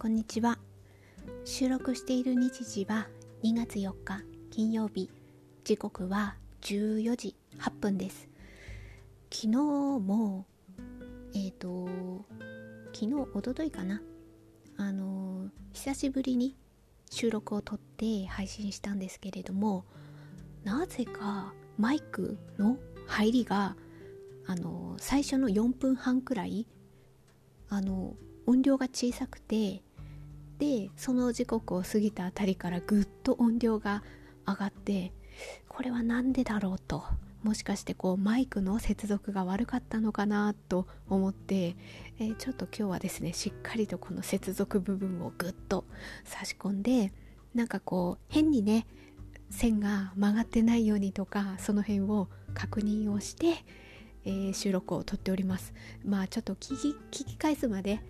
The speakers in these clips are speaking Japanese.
こんにちは。収録している日時は2月4日金曜日。時刻は14時8分です。昨日もえっ、ー、と昨日おとといかな。あの久しぶりに収録を撮って配信したんですけれどもなぜかマイクの入りがあの最初の4分半くらいあの音量が小さくてでその時刻を過ぎたあたりからぐっと音量が上がってこれは何でだろうと。もしかしてこうマイクの接続が悪かったのかなと思って、えー、ちょっと今日はですねしっかりとこの接続部分をぐっと差し込んでなんかこう変にね線が曲がってないようにとかその辺を確認をして、えー、収録をとっております。まあちょっと聞き返すまで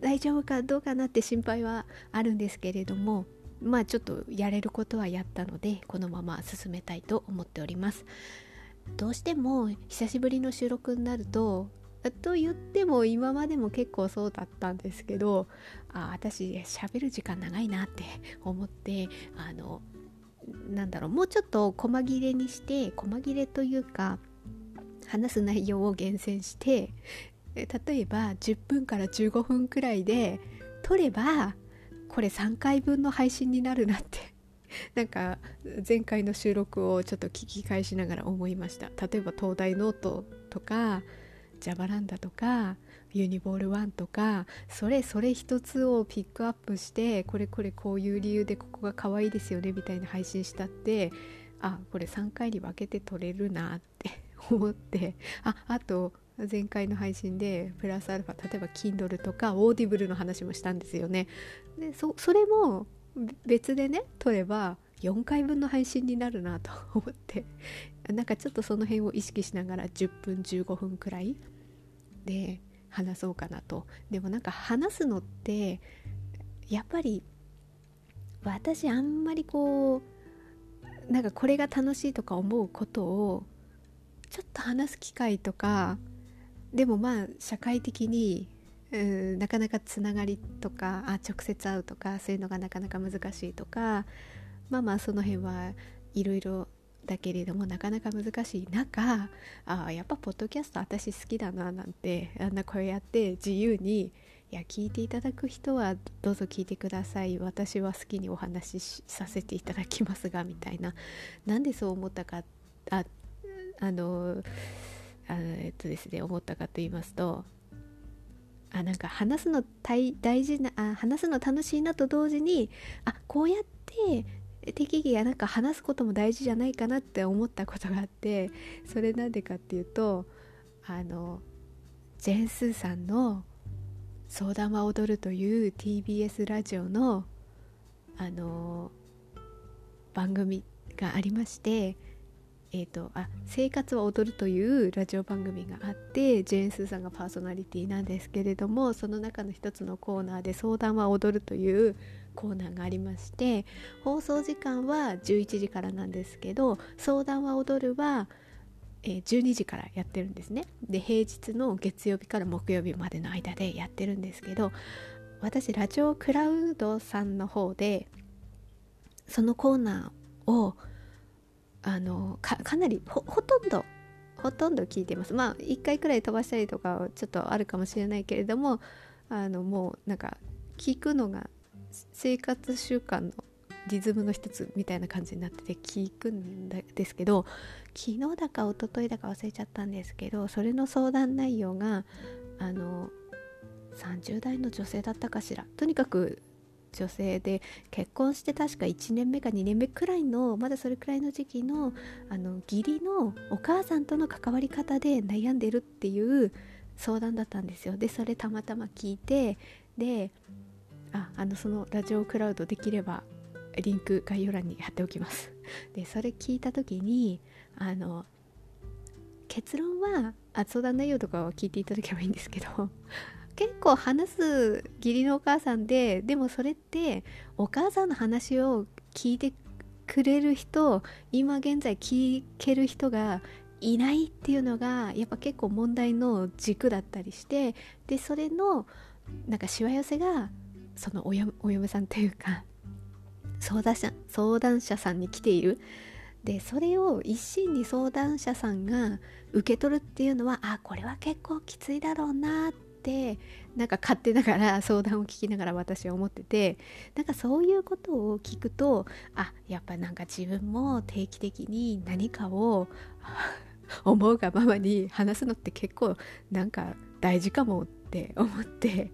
大丈夫かどうかなって心配はあるんですけれどもまあちょっとやれることはやったのでこのまま進めたいと思っております。どうしても久しぶりの収録になるとと言っても今までも結構そうだったんですけどあ私喋る時間長いなって 思ってあのなんだろうもうちょっと細切れにして細切れというか話す内容を厳選して例えば10分から15分くらいで撮ればこれ3回分の配信になるなって。なんか前回の収録をちょっと聞き返しながら思いました。例えば東大ノートとかジャバランダとかユニボールワンとかそれそれ一つをピックアップしてこれこれこういう理由でここが可愛いですよねみたいな配信したってあこれ3回に分けて撮れるなって思って。ああと前回の配信でプラスアルファ例えば Kindle とか Audible の話もしたんですよね。でそそれも別でね撮れば4回分の配信になるなと思って。なんかちょっとその辺を意識しながら10分15分くらいで話そうかなと。でもなんか話すのってやっぱり私あんまりこうなんかこれが楽しいとか思うことをちょっと話す機会とかでもまあ社会的にうんなかなかつながりとかあ直接会うとかそういうのがなかなか難しいとかまあまあその辺はいろいろだけれどもなかなか難しい中あやっぱポッドキャスト私好きだななんてあんな声やって自由にいや聞いていただく人はどうぞ聞いてください。私は好きにお話しさせていただきますがみたいな。なんでそう思ったかああのあえっとですね思ったかと言いますとあなんか話すの大事なあ話すの楽しいなと同時にあこうやって適宜やなんか話すことも大事じゃないかなって思ったことがあってそれなんでかっていうとあのジェンスーさんの「相談は踊る」という TBS ラジオのあの番組がありましてえーと、あ生活は踊るというラジオ番組があってジェーン・スーさんがパーソナリティなんですけれどもその中の一つのコーナーで「相談は踊る」というコーナーがありまして放送時間は11時からなんですけど「相談は踊るは」え、12時からやってるんですね。で平日の月曜日から木曜日までの間でやってるんですけど私ラジオクラウドさんの方でそのコーナーをあのかなりほとんどほとんど聞いてます。まあ1回くらい飛ばしたりとかちょっとあるかもしれないけれどもあのもうなんか聞くのが生活習慣のリズムの一つみたいな感じになってて聞くんですけど昨日だか一昨日だか忘れちゃったんですけどそれの相談内容があの30代の女性だったかしら。とにかく女性で結婚して確か1年目か2年目くらいのまだそれくらいの時期のあの義理のお母さんとの関わり方で悩んでるっていう相談だったんですよ。でそれたまたま聞いてでああのそのラジオクラウドできればリンク概要欄に貼っておきます。でそれ聞いた時にあの結論はあ相談内容とかは聞いていただければいいんですけど結構話す義理のお母さんででもそれってお母さんの話を聞いてくれる人今現在聞ける人がいないっていうのがやっぱ結構問題の軸だったりしてでそれのなんかしわ寄せがそのお嫁さんというか相談者相談者さんに来ている。でそれを一心に相談者さんが受け取るっていうのはあこれは結構きついだろうなってなんか勝手ながら相談を聞きながら私は思っててなんかそういうことを聞くとあやっぱなんか自分も定期的に何かを思うがままに話すのって結構なんか大事かもって思って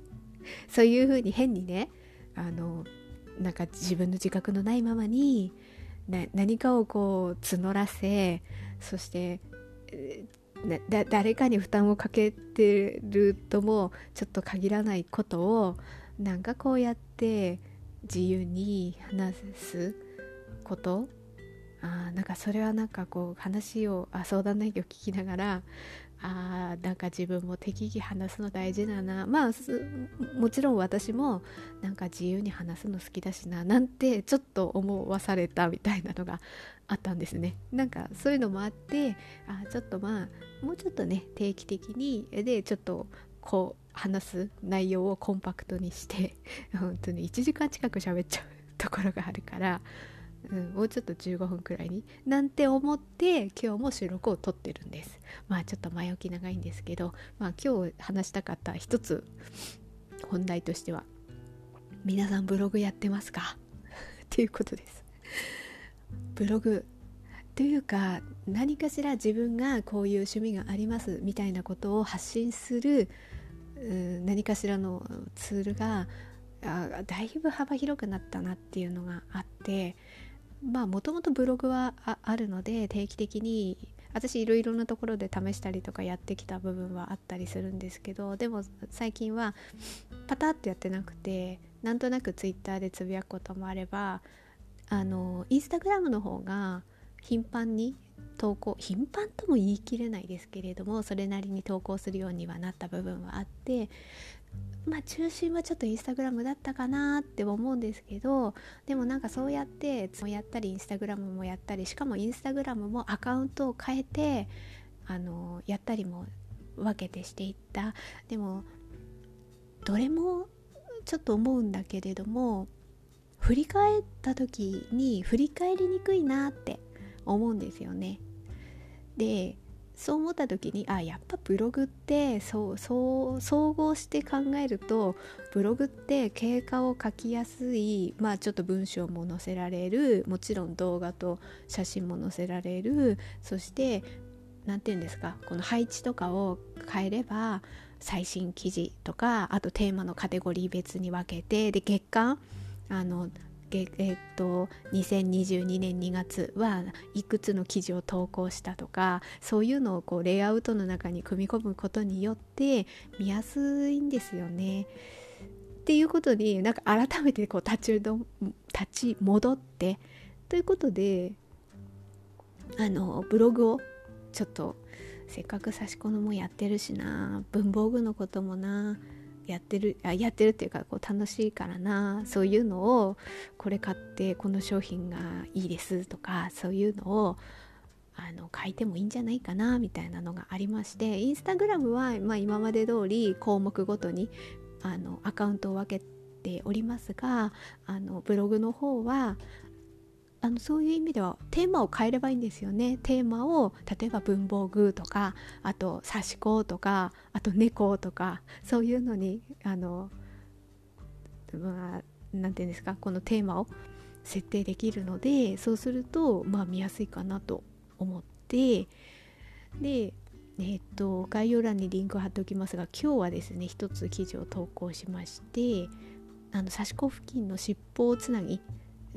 そういうふうに変にねあのなんか自分の自覚のないままに何かをこう募らせそして誰かに負担をかけてるともちょっと限らないことをなんかこうやって自由に話すこと。あなんかそれはなんかこう話をあ相談内容を聞きながらあなんか自分も適宜話すの大事だな。まあもちろん私もなんか自由に話すの好きだしななんてちょっと思わされたみたいなのがあったんですね。なんかそういうのもあってあちょっとまあもうちょっとね定期的にでちょっとこう話す内容をコンパクトにして 本当に1時間近く喋っちゃうところがあるからうん、もうちょっと15分くらいになんて思って今日も収録を撮ってるんです。まあちょっと前置き長いんですけど、まあ、今日話したかった一つ本題としては皆さんブログやってますか？っていうことです。ブログというか何かしら自分がこういう趣味がありますみたいなことを発信する何かしらのツールがだいぶ幅広くなったなっていうのがあってまあもともとブログはあるので定期的に私いろいろなところで試したりとかやってきた部分はあったりするんですけどでも最近はパタッとやってなくてなんとなくツイッターでつぶやくこともあればあのインスタグラムの方が頻繁に投稿頻繁とも言い切れないですけれどもそれなりに投稿するようにはなった部分はあってまあ中心はちょっとインスタグラムだったかなって思うんですけどでもなんかそうやってやったりインスタグラムもやったりしかもインスタグラムもアカウントを変えてあのやったりも分けてしていったでもどれもちょっと思うんだけれども振り返った時に振り返りにくいなって思うんですよね。でそう思った時にあやっぱブログってそうそう総合して考えるとブログって経過を書きやすいまあちょっと文章も載せられるもちろん動画と写真も載せられるそして何て言うんですかこの配置とかを変えれば最新記事とかあとテーマのカテゴリー別に分けてで月間あのえ、っと2022年2月はいくつの記事を投稿したとかそういうのをこうレイアウトの中に組み込むことによって見やすいんですよね。っていうことになんか改めてこう立ち立ち戻ってということであのブログをちょっとせっかく差し込むもやってるしな文房具のこともなやってるあやってるっていうかこう楽しいからなそういうのをこれ買ってこの商品がいいですとかそういうのをあの書いてもいいんじゃないかなみたいなのがありましてインスタグラムは、まあ、今まで通り項目ごとにあのアカウントを分けておりますがあのブログの方はあのそういう意味ではテーマを変えればいいんですよね。テーマを例えば文房具とかあと刺し子とかあと猫とかそういうのにあのまあ何て言うんですかこのテーマを設定できるのでそうするとまあ見やすいかなと思ってでえっと概要欄にリンクを貼っておきますが今日はですね一つ記事を投稿しましてあの刺し子付近の尻尾つなぎ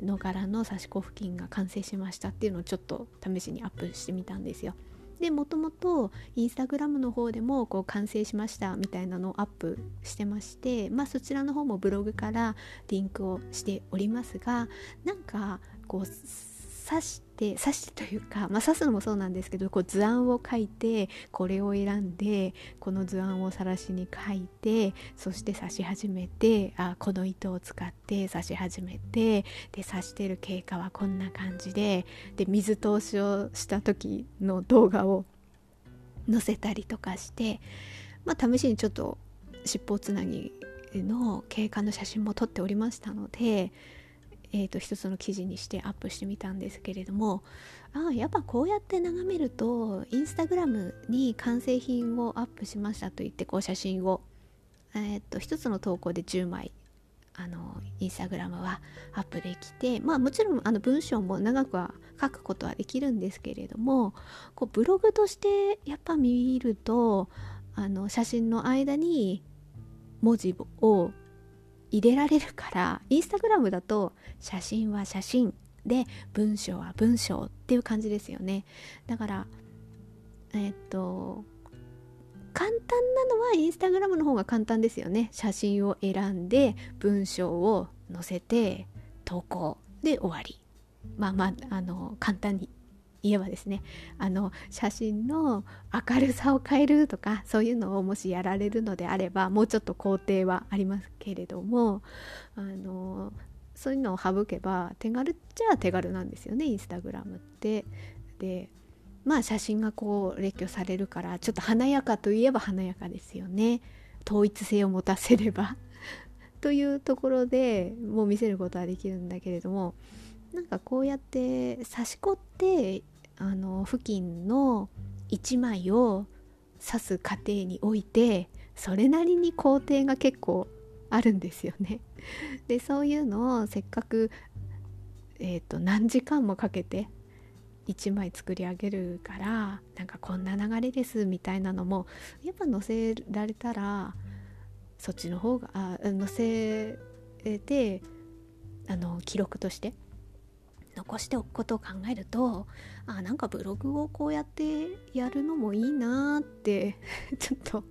の柄の刺し子付近が完成しましたっていうのをちょっと試しにアップしてみたんですよ。でもともとインスタグラムの方でもこう完成しましたみたいなのをアップしてましてまあそちらの方もブログからリンクをしておりますがなんかこう刺して刺してというか、まあ、刺すのもそうなんですけどこう図案を書いてこれを選んでこの図案をさらしに書いてそして刺し始めてあこの糸を使って刺し始めてで刺してる経過はこんな感じでで水通しをした時の動画を載せたりとかして、まあ、試しにちょっと尻尾つなぎの経過の写真も撮っておりましたので、えーと、一つの記事にしてアップしてみたんですけれどもあやっぱこうやって眺めるとインスタグラムに完成品をアップしましたと言ってこう写真を、えーと、一つの投稿で10枚あのインスタグラムはアップできてまあもちろんあの文章も長くは書くことはできるんですけれどもこうブログとしてやっぱ見るとあの写真の間に文字を入れられるからインスタグラムだと写真は写真で文章は文章っていう感じですよね。だからえっと簡単なのはインスタグラムの方が簡単ですよね。写真を選んで文章を載せて投稿で終わり。まあまああの簡単に言えばですねあの写真の明るさを変えるとかそういうのをもしやられるのであればもうちょっと工程はありますけれどもあのそういうのを省けば手軽っちゃ手軽なんですよねインスタグラムって。でまあ写真がこう列挙されるからちょっと華やかといえば華やかですよね統一性を持たせれば というところでもう見せることはできるんだけれどもなんかこうやって差し子ってあの付近の1枚を刺す過程においてそれなりに工程が結構あるんですよね。でそういうのをせっかく、えーと、何時間もかけて1枚作り上げるからなんかこんな流れですみたいなのもやっぱ載せられたらそっちの方があ載せてあの記録として残しておくことを考えるとあなんかブログをこうやってやるのもいいなって ちょっと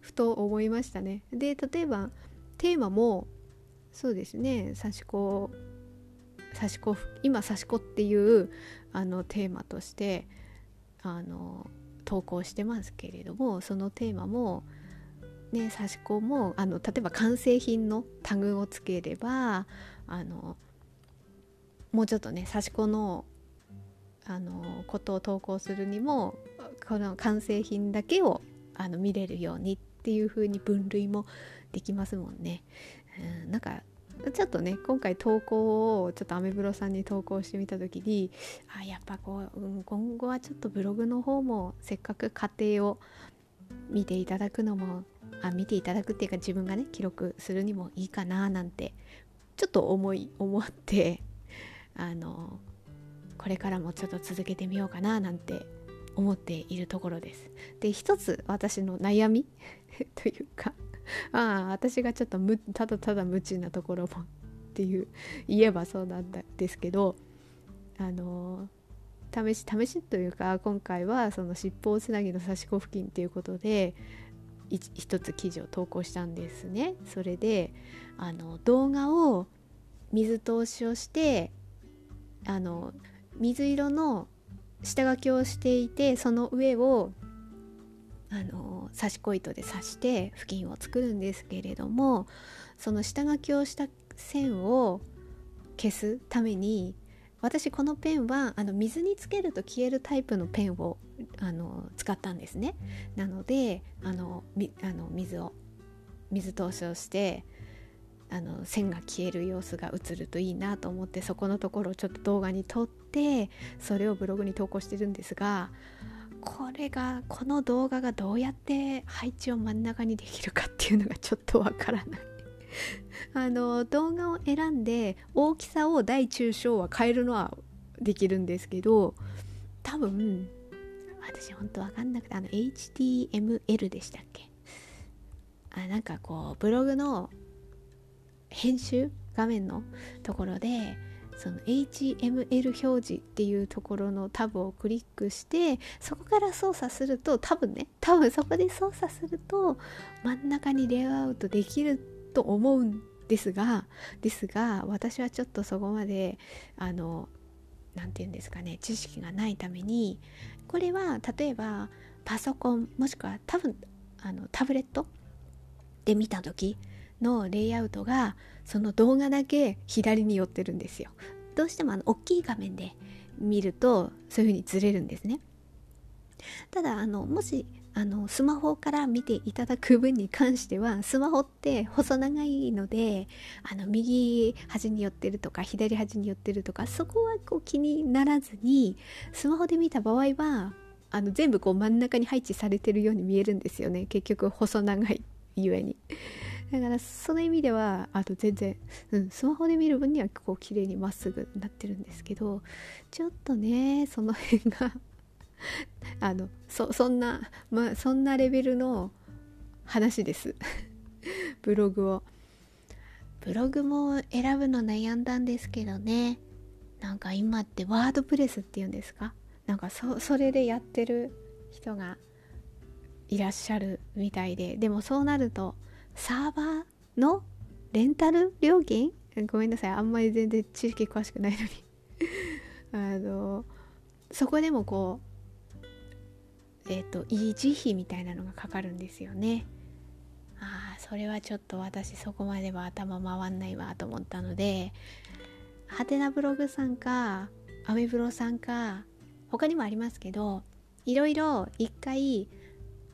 ふと思いましたね。で例えばテーマもそうですね刺し子刺し子今刺し子っていうあのテーマとしてあの投稿してますけれどもそのテーマもね刺し子もあの例えば完成品のタグをつければあのもうちょっとね刺し子のあのことを投稿するにもこの完成品だけをあの見れるようにっていう風に分類もできますもんね。うん、なんかちょっとね今回投稿をちょっとアメブロさんに投稿してみた時にあやっぱこう、うん、今後はちょっとブログの方もせっかく過程を見ていただくのもあ見ていただくっていうか自分がね記録するにもいいかななんてちょっと思い思ってあのこれからもちょっと続けてみようかななんて思っているところです。で一つ私の悩みというか ああ私がちょっとむただただ無知なところもっていう言えばそうなんですけどあの試し試しというか今回はその尻尾つなぎの差し子付近っていうことで一つ記事を投稿したんですね。それであの動画を水通しをしてあの水色の下書きをしていてその上をあの刺し子糸で刺して布巾を作るんですけれどもその下書きをした線を消すために私このペンはあの水につけると消えるタイプのペンをあの使ったんですね。なのであのあの水を水通しをしてあの線が消える様子が映るといいなと思ってそこのところをちょっと動画に撮ってそれをブログに投稿してるんですがこれがこの動画がどうやって配置を真ん中にできるかっていうのがちょっとわからない。あの動画を選んで大きさを大中小は変えるのはできるんですけど多分私ほんとわかんなくてあの HTML でしたっけ？あなんかこうブログの編集画面のところでその HML 表示っていうところのタブをクリックしてそこから操作すると多分ね多分そこで操作すると真ん中にレイアウトできると思うんですがですが私はちょっとそこまであの何て言うんですかね知識がないためにこれは例えばパソコンもしくは多分あのタブレットで見た時のレイアウトがその動画だけ左に寄ってるんですよ。どうしてもあの大きい画面で見るとそういう風にずれるんですね。ただあのもしあのスマホから見ていただく分に関してはスマホって細長いのであの右端に寄ってるとか左端に寄ってるとかそこはこう気にならずにスマホで見た場合はあの全部こう真ん中に配置されてるように見えるんですよね。結局細長いゆえに。だからその意味ではあと全然、うん、スマホで見る分にはこう綺麗にまっすぐなってるんですけどちょっとねその辺が あのそそんなまそんなレベルの話です。ブログを。ブログも選ぶの悩んだんですけどね。なんか今ってワードプレスっていうんですか？なんかそそれでやってる人がいらっしゃるみたいで。でもそうなるとサーバーのレンタル料金？ごめんなさい。あんまり全然知識詳しくないのに。あのそこでもこうえっ、ー、と維持費みたいなのがかかるんですよね。ああそれはちょっと私そこまでは頭回んないわと思ったのでハテナブログさんかアメブロさんか他にもありますけどいろいろ一回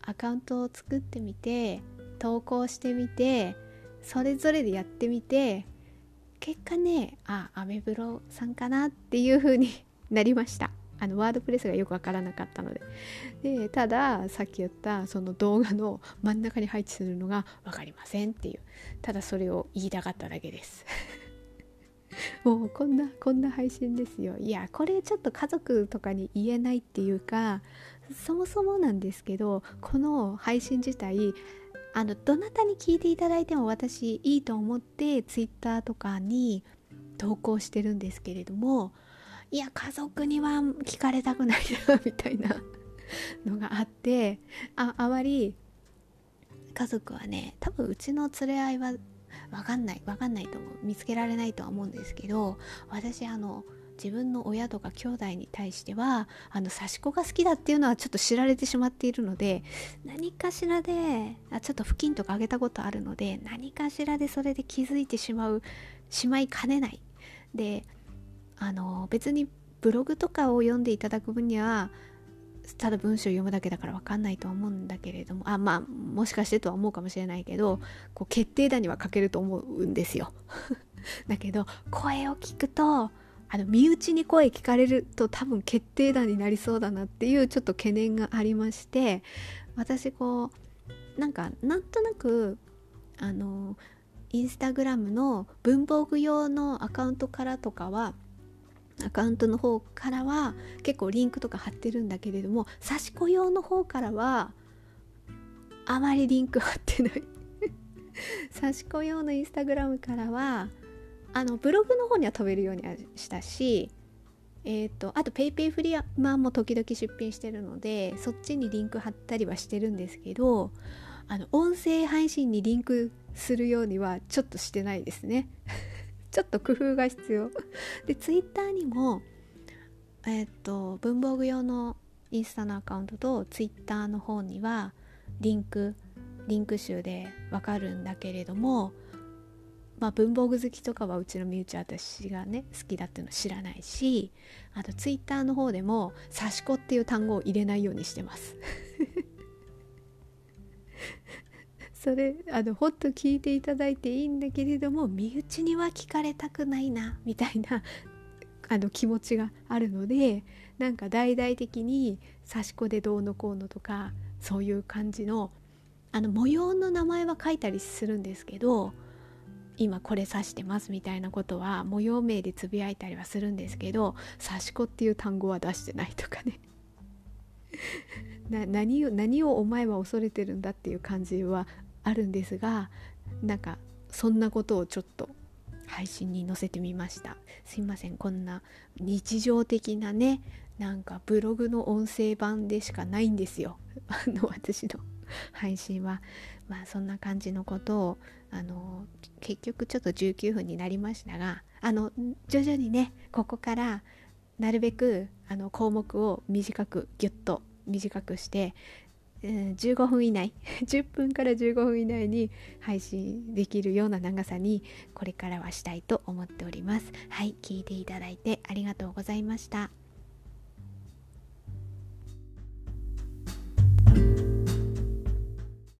アカウントを作ってみて投稿してみてそれぞれでやってみて結果ねあアメブロさんかなっていう風に なりました。あのワードプレスがよくわからなかったので。でたださっき言ったその動画の真ん中に配置するのが分かりませんっていう。ただそれを言いたかっただけです。もうこんなこんな配信ですよ。いやこれちょっと家族とかに言えないっていうかそもそもなんですけどこの配信自体あのどなたに聞いていただいても私いいと思って Twitter とかに投稿してるんですけれどもいや家族には聞かれたくないなみたいな のがあってああまり家族はね多分うちの連れ合いは分かんない分かんないと思う見つけられないとは思うんですけど私あの自分の親とか兄弟に対してはあの刺し子が好きだっていうのはちょっと知られてしまっているので何かしらであちょっと布巾とかあげたことあるので何かしらでそれで気づいてしまうしまいかねない。であの別にブログとかを読んでいただく分にはただ文章を読むだけだから分かんないとは思うんだけれどもあまあもしかしてとは思うかもしれないけどこう決定打には書けると思うんですよ。だけど声を聞くとあの身内に声聞かれると多分決定打になりそうだなっていうちょっと懸念がありまして私こうなんかなんとなくあのインスタグラムの文房具用のアカウントからとかはアカウントの方からは結構リンクとか貼ってるんだけれども刺し子用の方からはあまりリンク貼ってない。刺し子用のインスタグラムからはあのブログの方には飛べるようにしたしえーと、あと PayPay フリマンも時々出品してるのでそっちにリンク貼ったりはしてるんですけどあの音声配信にリンクするようにはちょっとしてないですね。ちょっと工夫が必要。で Twitter にもえっ、ー、と文房具用のインスタのアカウントと Twitter の方にはリンクリンク集でわかるんだけれどもまあ、文房具好きとかはうちの身内私がね好きだっていうの知らないしあとツイッターの方でも「刺し子」っていう単語を入れないようにしてます。それあのほんと聞いていただいていいんだけれども身内には聞かれたくないなみたいな あの気持ちがあるのでなんか大々的に刺し子でどうのこうのとかそういう感じのあの模様の名前は書いたりするんですけど今これ指してますみたいなことは模様名でつぶやいたりはするんですけど刺し子っていう単語は出してないとかね。な何を何をお前は恐れてるんだっていう感じはあるんですがなんかそんなことをちょっと配信に載せてみました。すいません。こんな日常的なねなんかブログの音声版でしかないんですよ。あの私の配信はまあそんな感じのことをあの結局ちょっと19分になりましたがあの徐々にねここからなるべくあの項目を短くギュッと短くして、え、15分以内 10分から15分以内に配信できるような長さにこれからはしたいと思っております。はい聞いていただいてありがとうございました。